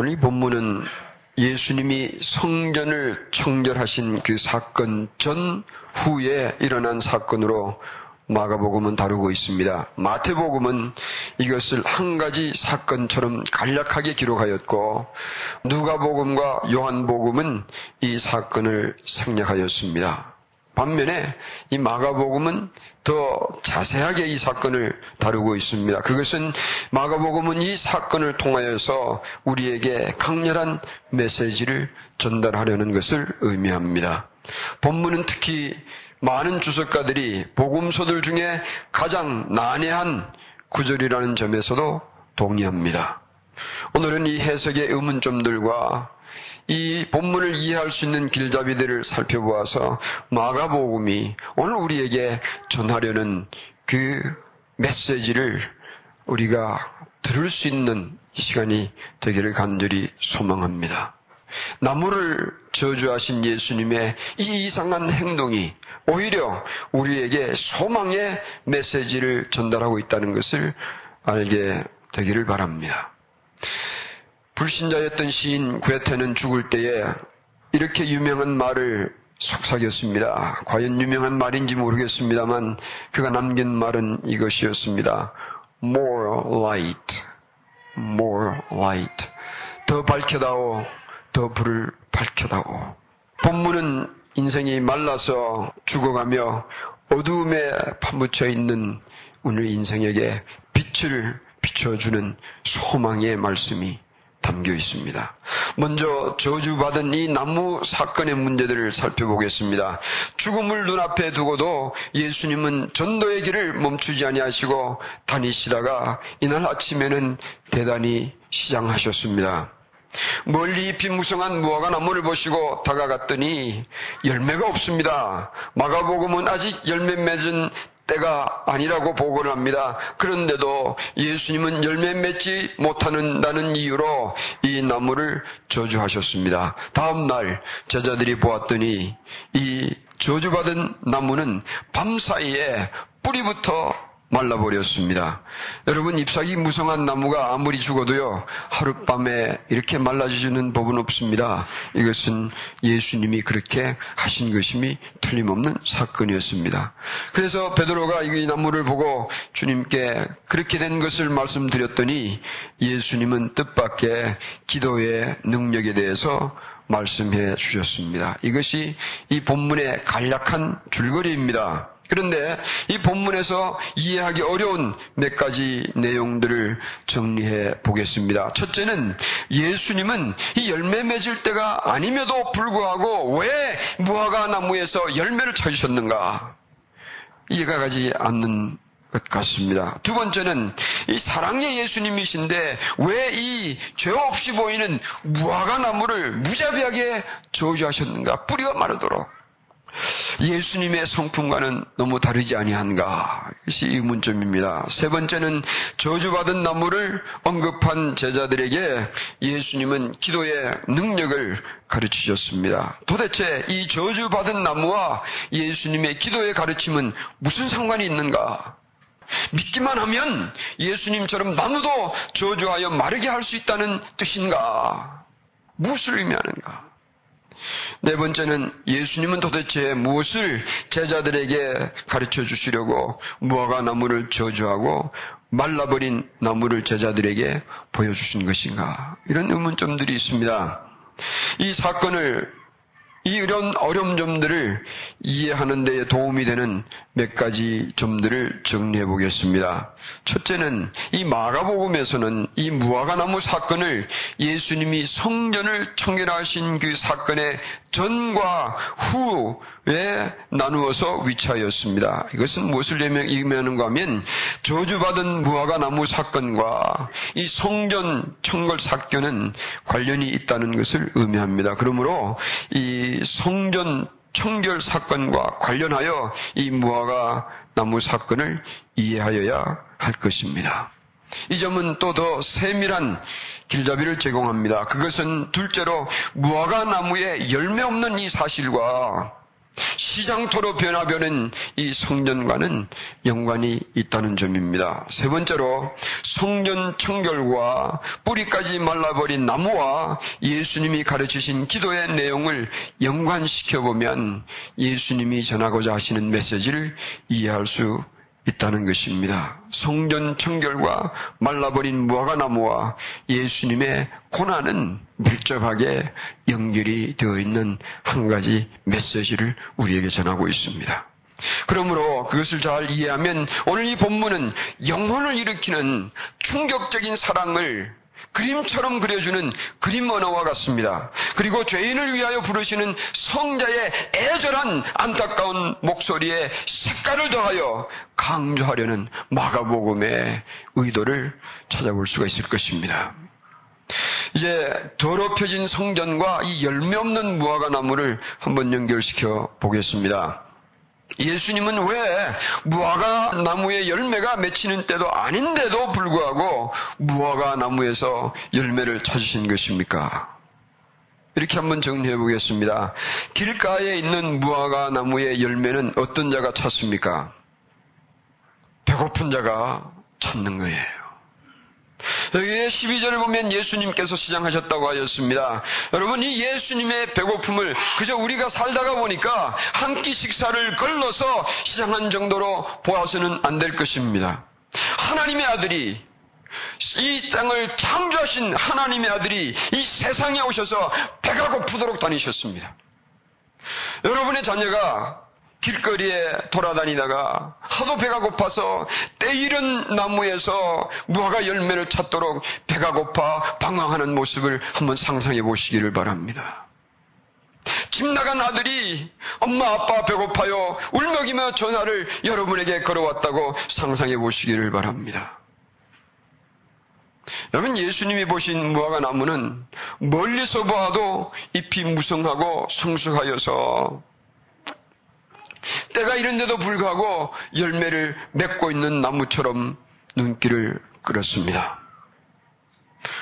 오늘 이 본문은 예수님이 성전을 청결하신 그 사건 전 후에 일어난 사건으로 마가복음은 다루고 있습니다. 마태복음은 이것을 한 가지 사건처럼 간략하게 기록하였고 누가복음과 요한복음은 이 사건을 생략하였습니다. 반면에 이 마가복음은 더 자세하게 이 사건을 다루고 있습니다. 그것은 마가복음은 이 사건을 통하여서 우리에게 강렬한 메시지를 전달하려는 것을 의미합니다. 본문은 특히 많은 주석가들이 복음서들 중에 가장 난해한 구절이라는 점에서도 동의합니다. 오늘은 이 해석의 의문점들과 이 본문을 이해할 수 있는 길잡이들을 살펴보아서 마가복음이 오늘 우리에게 전하려는 그 메시지를 우리가 들을 수 있는 시간이 되기를 간절히 소망합니다. 나무를 저주하신 예수님의 이 이상한 행동이 오히려 우리에게 소망의 메시지를 전달하고 있다는 것을 알게 되기를 바랍니다. 불신자였던 시인 구에테는 죽을 때에 이렇게 유명한 말을 속삭였습니다. 과연 유명한 말인지 모르겠습니다만 그가 남긴 말은 이것이었습니다. More light, more light. 더 밝혀다오, 더 불을 밝혀다오. 본문은 인생이 말라서 죽어가며 어두움에 파묻혀 있는 오늘 인생에게 빛을 비춰주는 소망의 말씀이 담겨 있습니다. 먼저 저주받은 이 나무 사건의 문제들을 살펴보겠습니다. 죽음을 눈앞에 두고도 예수님은 전도의 길을 멈추지 아니하시고 다니시다가 이날 아침에는 대단히 시장하셨습니다. 멀리 잎이 무성한 무화과 나무를 보시고 다가갔더니 열매가 없습니다. 마가복음은 아직 열매 맺은 때가 아니라고 보고를 합니다. 그런데도 예수님은 열매 맺지 못하는다는 이유로 이 나무를 저주하셨습니다. 다음 날 제자들이 보았더니 이 저주받은 나무는 밤 사이에 뿌리부터 말라버렸습니다. 여러분 잎사귀 무성한 나무가 아무리 죽어도요 하룻밤에 이렇게 말라지는 법은 없습니다. 이것은 예수님이 그렇게 하신 것임이 틀림없는 사건이었습니다. 그래서 베드로가 이 나무를 보고 주님께 그렇게 된 것을 말씀드렸더니 예수님은 뜻밖의 기도의 능력에 대해서 말씀해 주셨습니다. 이것이 이 본문의 간략한 줄거리입니다. 그런데 이 본문에서 이해하기 어려운 몇 가지 내용들을 정리해 보겠습니다. 첫째는 예수님은 이 열매 맺을 때가 아님에도 불구하고 왜 무화과 나무에서 열매를 찾으셨는가? 이해가 가지 않는 것 같습니다. 두 번째는 이 사랑의 예수님이신데 왜 이 죄 없이 보이는 무화과 나무를 무자비하게 저주하셨는가? 뿌리가 마르도록. 예수님의 성품과는 너무 다르지 아니한가? 이것이 의문점입니다. 세 번째는 저주받은 나무를 언급한 제자들에게 예수님은 기도의 능력을 가르치셨습니다. 도대체 이 저주받은 나무와 예수님의 기도의 가르침은 무슨 상관이 있는가? 믿기만 하면 예수님처럼 나무도 저주하여 마르게 할 수 있다는 뜻인가? 무엇을 의미하는가? 네 번째는 예수님은 도대체 무엇을 제자들에게 가르쳐 주시려고 무화과 나무를 저주하고 말라버린 나무를 제자들에게 보여주신 것인가? 이런 의문점들이 있습니다. 이 사건을 이런 어려운 점들을 이해하는 데에 도움이 되는 몇 가지 점들을 정리해 보겠습니다. 첫째는 이 마가복음에서는 이 무화과 나무 사건을 예수님이 성전을 청결하신 그 사건의 전과 후에 나누어서 위치하였습니다. 이것은 무엇을 의미하는가 하면 저주받은 무화과 나무 사건과 이 성전 청결 사건은 관련이 있다는 것을 의미합니다. 그러므로 이 성전 청결 사건과 관련하여 이 무화과 나무 사건을 이해하여야 할 것입니다. 이 점은 또 더 세밀한 길잡이를 제공합니다. 그것은 둘째로 무화과 나무에 열매 없는 이 사실과 시장토로 변화되는 이 성전과는 연관이 있다는 점입니다. 세 번째로 성전 청결과 뿌리까지 말라버린 나무와 예수님이 가르치신 기도의 내용을 연관시켜 보면 예수님이 전하고자 하시는 메시지를 이해할 수 있다는 것입니다. 성전 청결과 말라버린 무화과나무와 예수님의 고난은 밀접하게 연결이 되어 있는 한 가지 메시지를 우리에게 전하고 있습니다. 그러므로 그것을 잘 이해하면 오늘 이 본문은 영혼을 일으키는 충격적인 사랑을 그림처럼 그려주는 그림 언어와 같습니다. 그리고 죄인을 위하여 부르시는 성자의 애절한 안타까운 목소리에 색깔을 더하여 강조하려는 마가복음의 의도를 찾아볼 수가 있을 것입니다. 이제 더럽혀진 성전과 이 열매 없는 무화과 나무를 한번 연결시켜 보겠습니다. 예수님은 왜 무화과 나무의 열매가 맺히는 때도 아닌데도 불구하고 무화과 나무에서 열매를 찾으신 것입니까? 이렇게 한번 정리해 보겠습니다. 길가에 있는 무화과 나무의 열매는 어떤 자가 찾습니까? 배고픈 자가 찾는 거예요. 여기에 12절을 보면 예수님께서 시장하셨다고 하셨습니다. 여러분, 이 예수님의 배고픔을 그저 우리가 살다가 보니까 한 끼 식사를 걸러서 시장한 정도로 보아서는 안 될 것입니다. 하나님의 아들이 이 땅을 창조하신 하나님의 아들이 이 세상에 오셔서 배가 고프도록 다니셨습니다. 여러분의 자녀가 길거리에 돌아다니다가 하도 배가 고파서 때 이른 나무에서 무화과 열매를 찾도록 배가 고파 방황하는 모습을 한번 상상해 보시기를 바랍니다. 집 나간 아들이 엄마 아빠 배고파요 울먹이며 전화를 여러분에게 걸어왔다고 상상해 보시기를 바랍니다. 여러분 예수님이 보신 무화과 나무는 멀리서 보아도 잎이 무성하고 성숙하여서 때가 이른데도 불구하고 열매를 맺고 있는 나무처럼 눈길을 끌었습니다.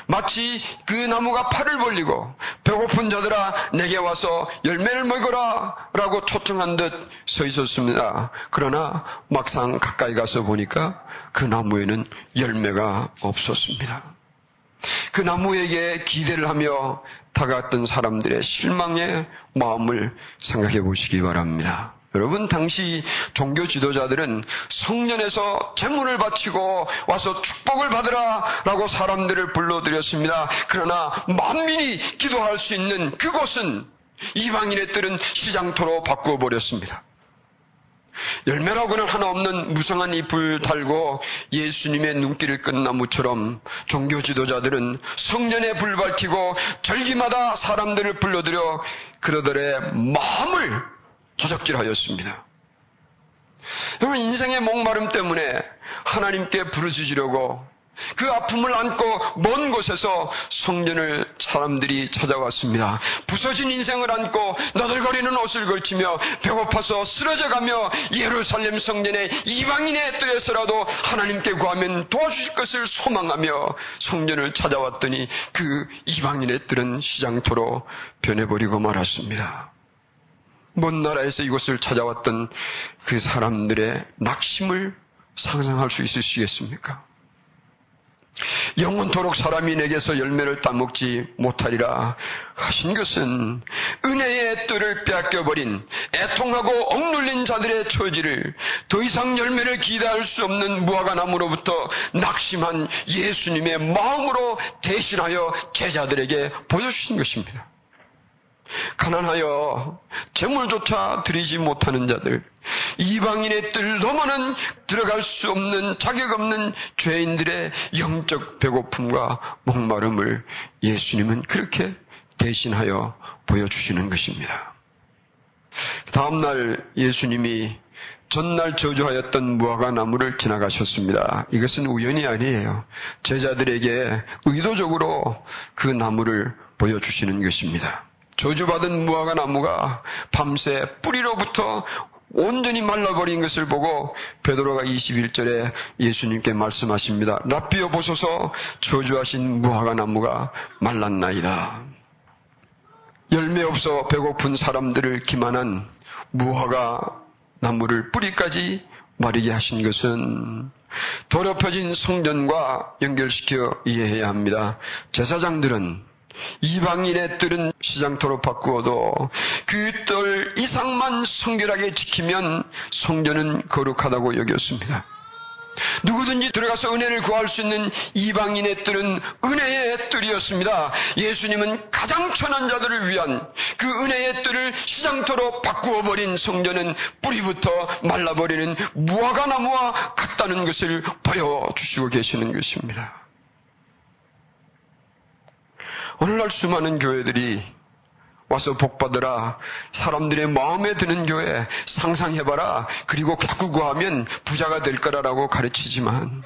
마치 그 나무가 팔을 벌리고 배고픈 자들아 내게 와서 열매를 먹어라 라고 초청한 듯 서 있었습니다. 그러나 막상 가까이 가서 보니까 그 나무에는 열매가 없었습니다. 그 나무에게 기대를 하며 다가왔던 사람들의 실망의 마음을 생각해 보시기 바랍니다. 여러분, 당시 종교 지도자들은 성전에서 재물을 바치고 와서 축복을 받으라 라고 사람들을 불러들였습니다. 그러나 만민이 기도할 수 있는 그곳은 이방인의 뜰은 시장터로 바꾸어 버렸습니다. 열매라고는 하나 없는 무성한 잎을 달고 예수님의 눈길을 끈 나무처럼 종교 지도자들은 성전에 불 밝히고 절기마다 사람들을 불러들여 그러들의 마음을 도적질하였습니다. 여러분 인생의 목마름 때문에 하나님께 부르짖으려고 그 아픔을 안고 먼 곳에서 성전을 사람들이 찾아왔습니다. 부서진 인생을 안고 너덜거리는 옷을 걸치며 배고파서 쓰러져가며 예루살렘 성전의 이방인의 뜰에서라도 하나님께 구하면 도와주실 것을 소망하며 성전을 찾아왔더니 그 이방인의 뜰은 시장토로 변해버리고 말았습니다. 먼 나라에서 이곳을 찾아왔던 그 사람들의 낙심을 상상할 수 있으시겠습니까? 영원토록 사람이 내게서 열매를 따먹지 못하리라 하신 것은 은혜의 뜰을 빼앗겨버린 애통하고 억눌린 자들의 처지를 더 이상 열매를 기대할 수 없는 무화과 나무로부터 낙심한 예수님의 마음으로 대신하여 제자들에게 보여주신 것입니다. 가난하여 재물조차 드리지 못하는 자들, 이방인의 뜰 넘어는 들어갈 수 없는 자격 없는 죄인들의 영적 배고픔과 목마름을 예수님은 그렇게 대신하여 보여주시는 것입니다. 다음날 예수님이 전날 저주하였던 무화과 나무를 지나가셨습니다. 이것은 우연이 아니에요. 제자들에게 의도적으로 그 나무를 보여주시는 것입니다. 저주받은 무화과 나무가 밤새 뿌리로부터 온전히 말라버린 것을 보고 베드로가 21절에 예수님께 말씀하십니다. 납비어 보소서 저주하신 무화과 나무가 말랐나이다. 열매 없어 배고픈 사람들을 기만한 무화과 나무를 뿌리까지 마르게 하신 것은 더럽혀진 성전과 연결시켜 이해해야 합니다. 제사장들은 이방인의 뜰은 시장토로 바꾸어도 그 뜰 이상만 성결하게 지키면 성전은 거룩하다고 여겼습니다. 누구든지 들어가서 은혜를 구할 수 있는 이방인의 뜰은 은혜의 뜰이었습니다. 예수님은 가장 천한 자들을 위한 그 은혜의 뜰을 시장토로 바꾸어 버린 성전은 뿌리부터 말라버리는 무화과 나무와 같다는 것을 보여주시고 계시는 것입니다. 오늘날 수많은 교회들이 와서 복받으라. 사람들의 마음에 드는 교회 상상해봐라. 그리고 바꾸고 하면 부자가 될 거라라고 가르치지만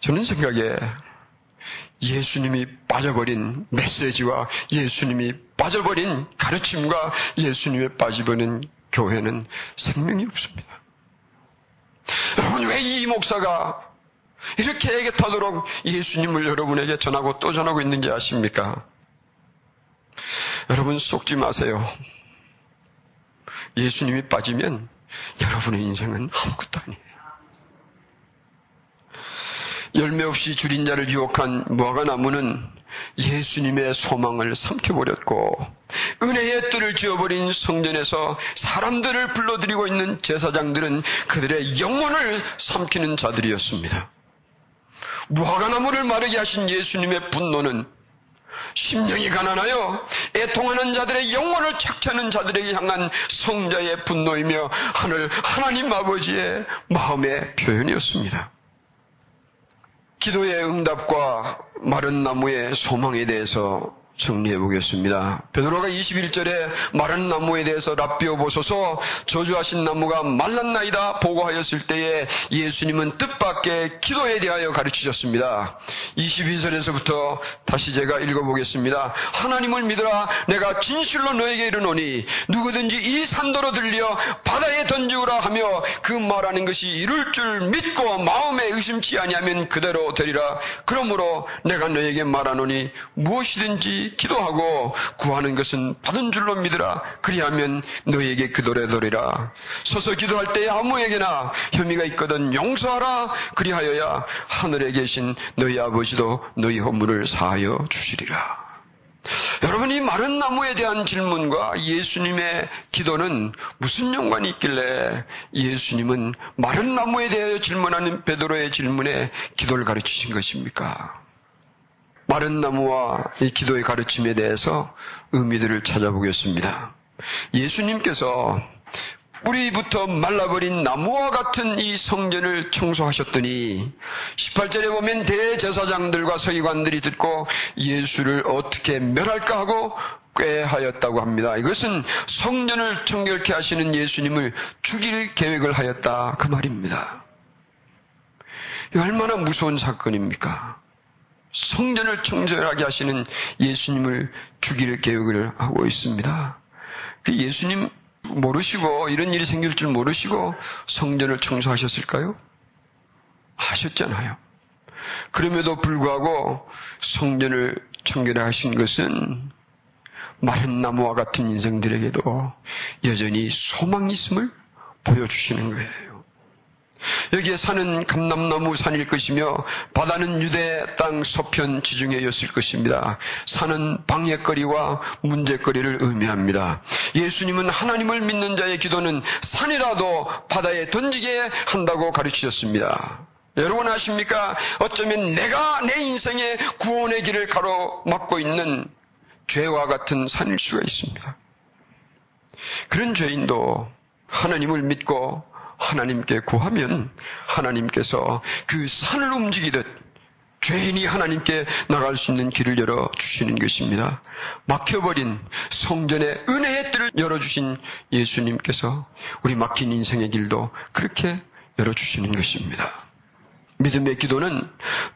저는 생각에 예수님이 빠져버린 메시지와 예수님이 빠져버린 가르침과 예수님이 빠져버린 교회는 생명이 없습니다. 여러분 왜 이 목사가 이렇게 애get하도록 예수님을 여러분에게 전하고 또 전하고 있는 게 아십니까? 여러분 속지 마세요. 예수님이 빠지면 여러분의 인생은 아무것도 아니에요. 열매 없이 줄인 자를 유혹한 무화과 나무는 예수님의 소망을 삼켜버렸고 은혜의 뜰을 지어버린 성전에서 사람들을 불러들이고 있는 제사장들은 그들의 영혼을 삼키는 자들이었습니다. 무화과 나무를 마르게 하신 예수님의 분노는 심령이 가난하여 애통하는 자들의 영혼을 착취하는 자들에게 향한 성자의 분노이며 하늘 하나님 아버지의 마음의 표현이었습니다. 기도의 응답과 마른 나무의 소망에 대해서 정리해 보겠습니다. 베드로가 21절에 마른 나무에 대해서 랍비어 보소서 저주하신 나무가 말랐나이다 보고하였을 때에 예수님은 뜻밖의 기도에 대하여 가르치셨습니다. 22절에서부터 다시 제가 읽어보겠습니다. 하나님을 믿으라 내가 진실로 너에게 이르노니 누구든지 이 산도로 들려 바다에 던지우라 하며 그 말하는 것이 이룰 줄 믿고 마음에 의심치 아니하면 그대로 되리라. 그러므로 내가 너에게 말하노니 무엇이든지 기도하고 구하는 것은 받은 줄로 믿으라. 그리하면 너에게 그도래 도리라. 서서 기도할 때에 아무에게나 혐의가 있거든 용서하라. 그리하여야 하늘에 계신 너희 아버지도 너희 허물을 사하여 주시리라. 여러분 이 마른 나무에 대한 질문과 예수님의 기도는 무슨 연관이 있길래 예수님은 마른 나무에 대하여 질문하는 베드로의 질문에 기도를 가르치신 것입니까? 마른 나무와 이 기도의 가르침에 대해서 의미들을 찾아보겠습니다. 예수님께서 뿌리부터 말라버린 나무와 같은 이 성전을 청소하셨더니 18절에 보면 대제사장들과 서기관들이 듣고 예수를 어떻게 멸할까 하고 꾀하였다고 합니다. 이것은 성전을 청결케 하시는 예수님을 죽일 계획을 하였다 그 말입니다. 얼마나 무서운 사건입니까? 성전을 청결하게 하시는 예수님을 죽일 계획을 하고 있습니다. 그 예수님 모르시고 이런 일이 생길 줄 모르시고 성전을 청소하셨을까요? 하셨잖아요. 그럼에도 불구하고 성전을 청결하신 것은 마른 나무와 같은 인생들에게도 여전히 소망이 있음을 보여주시는 거예요. 여기에 산은 감남나무 산일 것이며 바다는 유대 땅 서편 지중해였을 것입니다. 산은 방해거리와 문제거리를 의미합니다. 예수님은 하나님을 믿는 자의 기도는 산이라도 바다에 던지게 한다고 가르치셨습니다. 여러분 아십니까? 어쩌면 내가 내 인생의 구원의 길을 가로막고 있는 죄와 같은 산일 수가 있습니다. 그런 죄인도 하나님을 믿고 하나님께 구하면 하나님께서 그 산을 움직이듯 죄인이 하나님께 나갈 수 있는 길을 열어 주시는 것입니다. 막혀버린 성전의 은혜의 뜰을 열어 주신 예수님께서 우리 막힌 인생의 길도 그렇게 열어 주시는 것입니다. 믿음의 기도는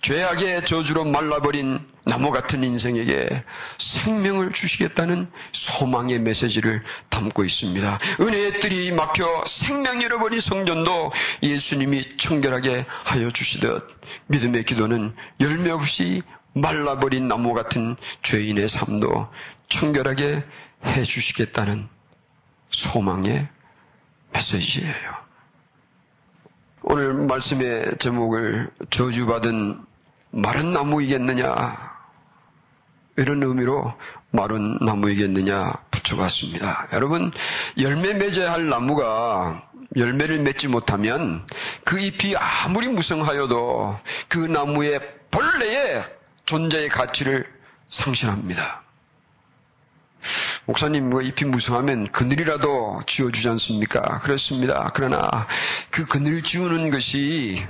죄악의 저주로 말라버린 나무 같은 인생에게 생명을 주시겠다는 소망의 메시지를 담고 있습니다. 은혜의 뜰이 막혀 생명 잃어버린 성전도 예수님이 청결하게 하여 주시듯 믿음의 기도는 열매 없이 말라버린 나무 같은 죄인의 삶도 청결하게 해 주시겠다는 소망의 메시지예요. 오늘 말씀의 제목을 저주받은 마른 나무이겠느냐 이런 의미로 마른 나무이겠느냐 붙여봤습니다. 여러분 열매 맺어야 할 나무가 열매를 맺지 못하면 그 잎이 아무리 무성하여도 그 나무의 본래의 존재의 가치를 상실합니다. 목사님, 뭐 잎이 무성하면 그늘이라도 지어주지 않습니까? 그렇습니다. 그러나 그 그늘 지우는 것이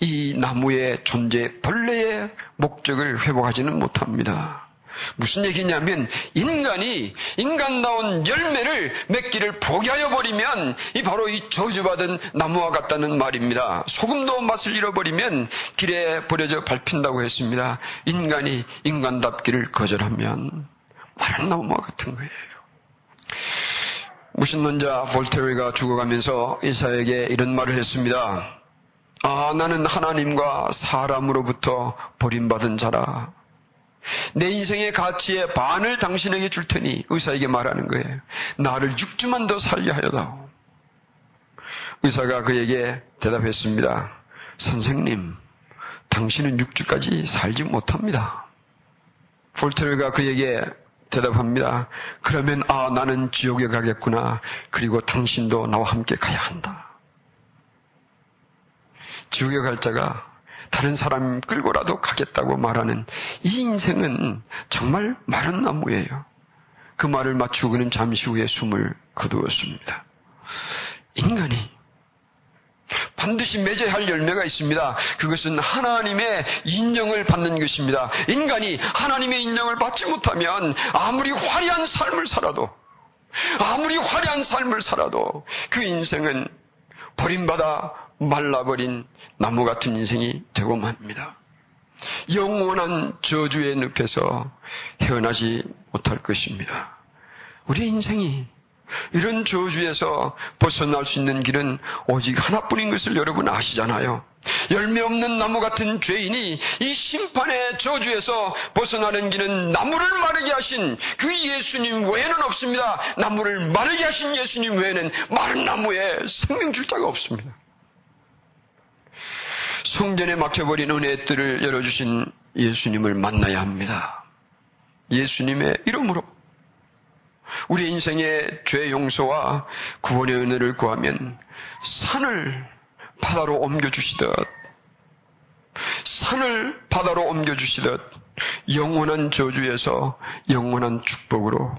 이 나무의 존재 본래의 목적을 회복하지는 못합니다. 무슨 얘기냐면 인간이 인간다운 열매를 맺기를 포기하여 버리면 이 바로 이 저주받은 나무와 같다는 말입니다. 소금도 맛을 잃어버리면 길에 버려져 밟힌다고 했습니다. 인간이 인간답기를 거절하면 마른 나무와 같은 거예요. 무신론자 볼테르가 죽어가면서 이사에게 이런 말을 했습니다. 아, 나는 하나님과 사람으로부터 버림받은 자라. 내 인생의 가치의 반을 당신에게 줄 테니 의사에게 말하는 거예요. 나를 6주만 더 살게 하여다오. 의사가 그에게 대답했습니다. 선생님, 당신은 6주까지 살지 못합니다. 볼테르가 그에게 대답합니다. 그러면 아 나는 지옥에 가겠구나. 그리고 당신도 나와 함께 가야 한다. 지옥에 갈 자가 다른 사람 끌고라도 가겠다고 말하는 이 인생은 정말 마른 나무예요. 그 말을 맞추고 그는 잠시 후에 숨을 거두었습니다. 인간이 반드시 맺어야 할 열매가 있습니다. 그것은 하나님의 인정을 받는 것입니다. 인간이 하나님의 인정을 받지 못하면 아무리 화려한 삶을 살아도 아무리 화려한 삶을 살아도 그 인생은 버림받아 말라버린 나무 같은 인생이 되고 맙니다. 영원한 저주의 늪에서 헤어나지 못할 것입니다. 우리 인생이 이런 저주에서 벗어날 수 있는 길은 오직 하나뿐인 것을 여러분 아시잖아요. 열매 없는 나무 같은 죄인이 이 심판의 저주에서 벗어나는 길은 나무를 마르게 하신 그 예수님 외에는 없습니다. 나무를 마르게 하신 예수님 외에는 마른 나무에 생명 줄 자가 없습니다. 성전에 막혀버린 은혜의 뜰을 열어주신 예수님을 만나야 합니다. 예수님의 이름으로 우리 인생의 죄 용서와 구원의 은혜를 구하면 산을 바다로 옮겨주시듯 산을 바다로 옮겨주시듯 영원한 저주에서 영원한 축복으로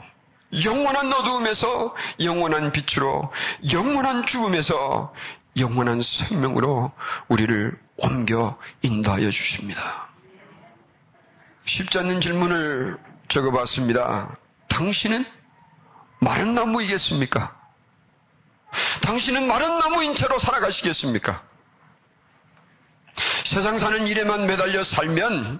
영원한 어두움에서 영원한 빛으로 영원한 죽음에서 영원한 생명으로 우리를 옮겨 인도하여 주십니다. 쉽지 않는 질문을 적어봤습니다. 당신은 마른 나무이겠습니까? 당신은 마른 나무인 채로 살아가시겠습니까? 세상 사는 일에만 매달려 살면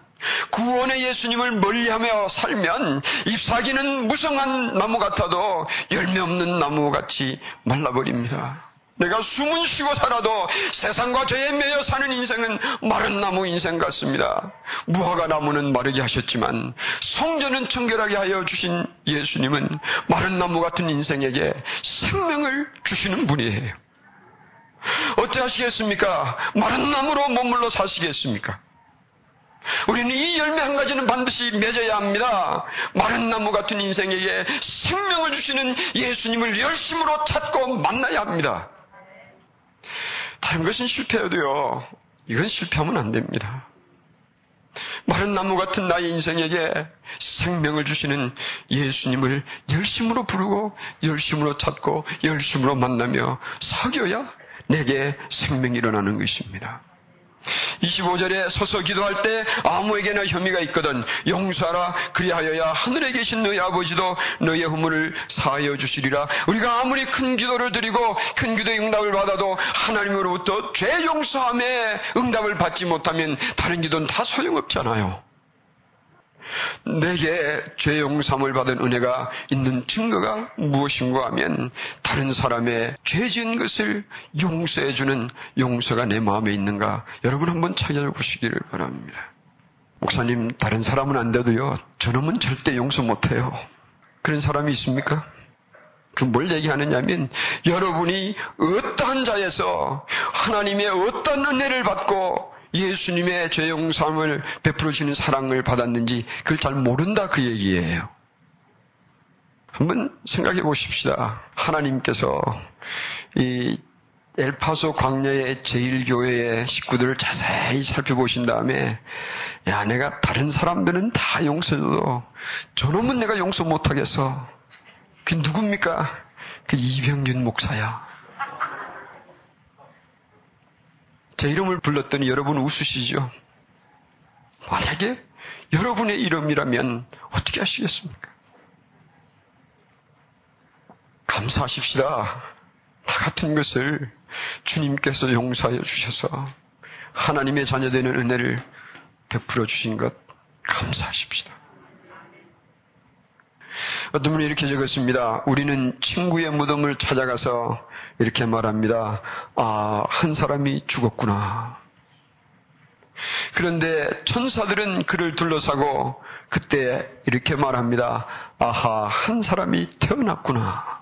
구원의 예수님을 멀리하며 살면 잎사귀는 무성한 나무 같아도 열매 없는 나무 같이 말라버립니다. 내가 숨은 쉬고 살아도 세상과 죄에 매여 사는 인생은 마른 나무 인생 같습니다. 무화과 나무는 마르게 하셨지만 성전은 청결하게 하여 주신 예수님은 마른 나무 같은 인생에게 생명을 주시는 분이에요. 어찌하시겠습니까? 마른 나무로 머물러 사시겠습니까? 우리는 이 열매 한 가지는 반드시 맺어야 합니다. 마른 나무 같은 인생에게 생명을 주시는 예수님을 열심으로 찾고 만나야 합니다. 다른 것은 실패해도요, 이건 실패하면 안 됩니다. 마른 나무 같은 나의 인생에게 생명을 주시는 예수님을 열심으로 부르고, 열심으로 찾고, 열심으로 만나며 사귀어야 내게 생명이 일어나는 것입니다. 25절에 서서 기도할 때 아무에게나 혐의가 있거든 용서하라 그리하여야 하늘에 계신 너희 아버지도 너희의 허물을 사하여 주시리라 우리가 아무리 큰 기도를 드리고 큰 기도의 응답을 받아도 하나님으로부터 죄 용서함에 응답을 받지 못하면 다른 기도는 다 소용없잖아요. 내게 죄 용서함을 받은 은혜가 있는 증거가 무엇인가 하면 다른 사람의 죄 지은 것을 용서해 주는 용서가 내 마음에 있는가 여러분 한번 찾아보시기를 바랍니다. 목사님 다른 사람은 안 돼도요 저놈은 절대 용서 못해요. 그런 사람이 있습니까? 그뭘 얘기하느냐면 여러분이 어떠한 자에서 하나님의 어떤 은혜를 받고 예수님의 죄 용서함을 베풀어 주는 사랑을 받았는지 그걸 잘 모른다 그 얘기예요. 한번 생각해 보십시다. 하나님께서 이 엘파소 광야의 제일교회의 식구들을 자세히 살펴보신 다음에 야 내가 다른 사람들은 다 용서해도 저놈은 내가 용서 못하겠어. 그 누굽니까? 그 이병균 목사야. 제 이름을 불렀더니 여러분 웃으시죠? 만약에 여러분의 이름이라면 어떻게 하시겠습니까? 감사하십시다. 나 같은 것을 주님께서 용서하여 주셔서 하나님의 자녀되는 은혜를 베풀어 주신 것 감사하십시다. 어떤 분이 이렇게 적었습니다. 우리는 친구의 무덤을 찾아가서 이렇게 말합니다. 아, 한 사람이 죽었구나. 그런데 천사들은 그를 둘러싸고 그때 이렇게 말합니다. 아하, 한 사람이 태어났구나.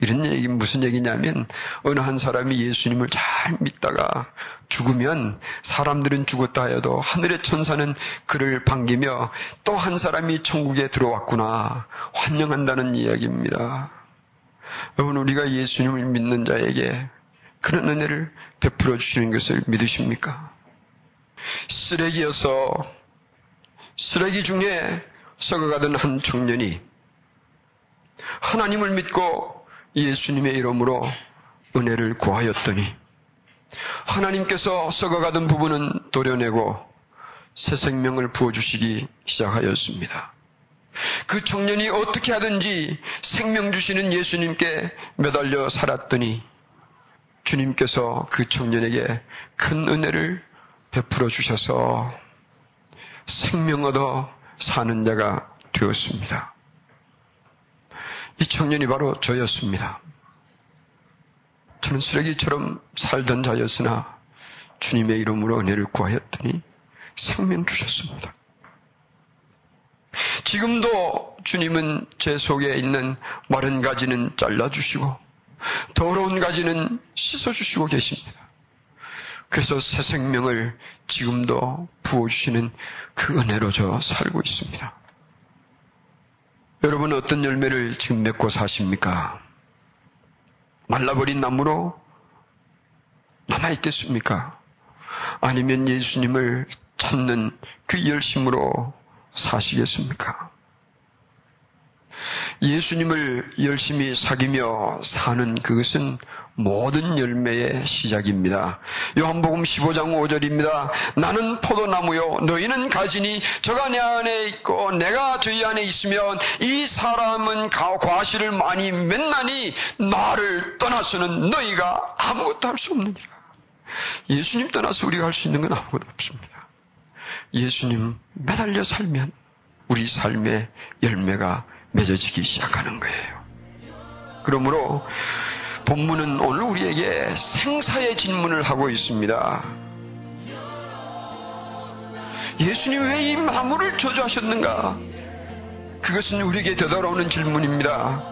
이런 얘기 무슨 얘기냐면 어느 한 사람이 예수님을 잘 믿다가 죽으면 사람들은 죽었다 하여도 하늘의 천사는 그를 반기며 또 한 사람이 천국에 들어왔구나 환영한다는 이야기입니다. 여러분 우리가 예수님을 믿는 자에게 그런 은혜를 베풀어 주시는 것을 믿으십니까? 쓰레기여서 쓰레기 중에 썩어가던 한 청년이 하나님을 믿고 예수님의 이름으로 은혜를 구하였더니 하나님께서 썩어가던 부분은 도려내고 새 생명을 부어주시기 시작하였습니다. 그 청년이 어떻게 하든지 생명 주시는 예수님께 매달려 살았더니 주님께서 그 청년에게 큰 은혜를 베풀어 주셔서 생명 얻어 사는 자가 되었습니다. 이 청년이 바로 저였습니다. 저는 쓰레기처럼 살던 자였으나 주님의 이름으로 은혜를 구하였더니 생명 주셨습니다. 지금도 주님은 제 속에 있는 마른 가지는 잘라주시고 더러운 가지는 씻어주시고 계십니다. 그래서 새 생명을 지금도 부어주시는 그 은혜로 저 살고 있습니다. 여러분 어떤 열매를 지금 맺고 사십니까? 말라버린 나무로 남아있겠습니까? 아니면 예수님을 찾는 그 열심으로 사시겠습니까? 예수님을 열심히 사귀며 사는 그것은 모든 열매의 시작입니다. 요한복음 15장 5절입니다. 나는 포도나무요 너희는 가지니 저가 내 안에 있고 내가 저희 안에 있으면 이 사람은 과실을 많이 맺나니 나를 떠나서는 너희가 아무것도 할 수 없느니라. 예수님 떠나서 우리가 할 수 있는 건 아무것도 없습니다. 예수님 매달려 살면 우리 삶의 열매가 맺어지기 시작하는 거예요. 그러므로 본문은 오늘 우리에게 생사의 질문을 하고 있습니다. 예수님 왜 이 마물을 저주하셨는가? 그것은 우리에게 되돌아오는 질문입니다.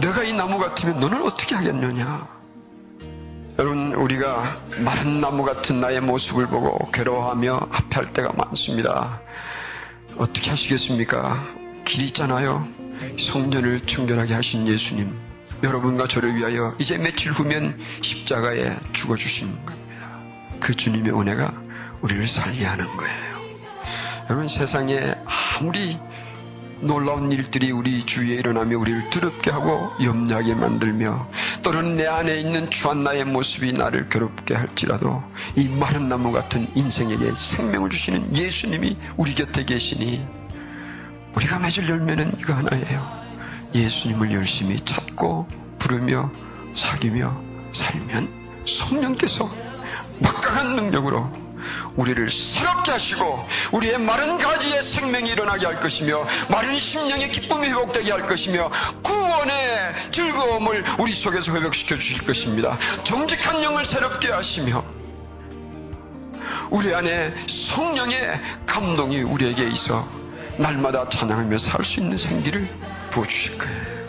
내가 이 나무 같으면 너는 어떻게 하겠느냐? 여러분, 우리가 마른 나무 같은 나의 모습을 보고 괴로워하며 합할 때가 많습니다. 어떻게 하시겠습니까? 길 있잖아요. 성전을 청결하게 하신 예수님. 여러분과 저를 위하여 이제 며칠 후면 십자가에 죽어주시는 겁니다. 그 주님의 은혜가 우리를 살게 하는 거예요. 여러분 세상에 아무리 놀라운 일들이 우리 주위에 일어나며 우리를 두렵게 하고 염려하게 만들며 또는 내 안에 있는 주한 나의 모습이 나를 괴롭게 할지라도 이 마른 나무 같은 인생에게 생명을 주시는 예수님이 우리 곁에 계시니 우리가 맺을 열매는 이거 하나예요. 예수님을 열심히 찾고 부르며 사귀며 살면 성령께서 막강한 능력으로 우리를 새롭게 하시고 우리의 마른 가지의 생명이 일어나게 할 것이며 마른 심령의 기쁨이 회복되게 할 것이며 구원의 즐거움을 우리 속에서 회복시켜 주실 것입니다. 정직한 영을 새롭게 하시며 우리 안에 성령의 감동이 우리에게 있어 날마다 찬양하며 살 수 있는 생기를 부어주실 거예요.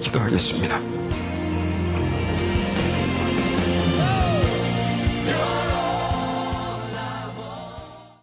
기도하겠습니다.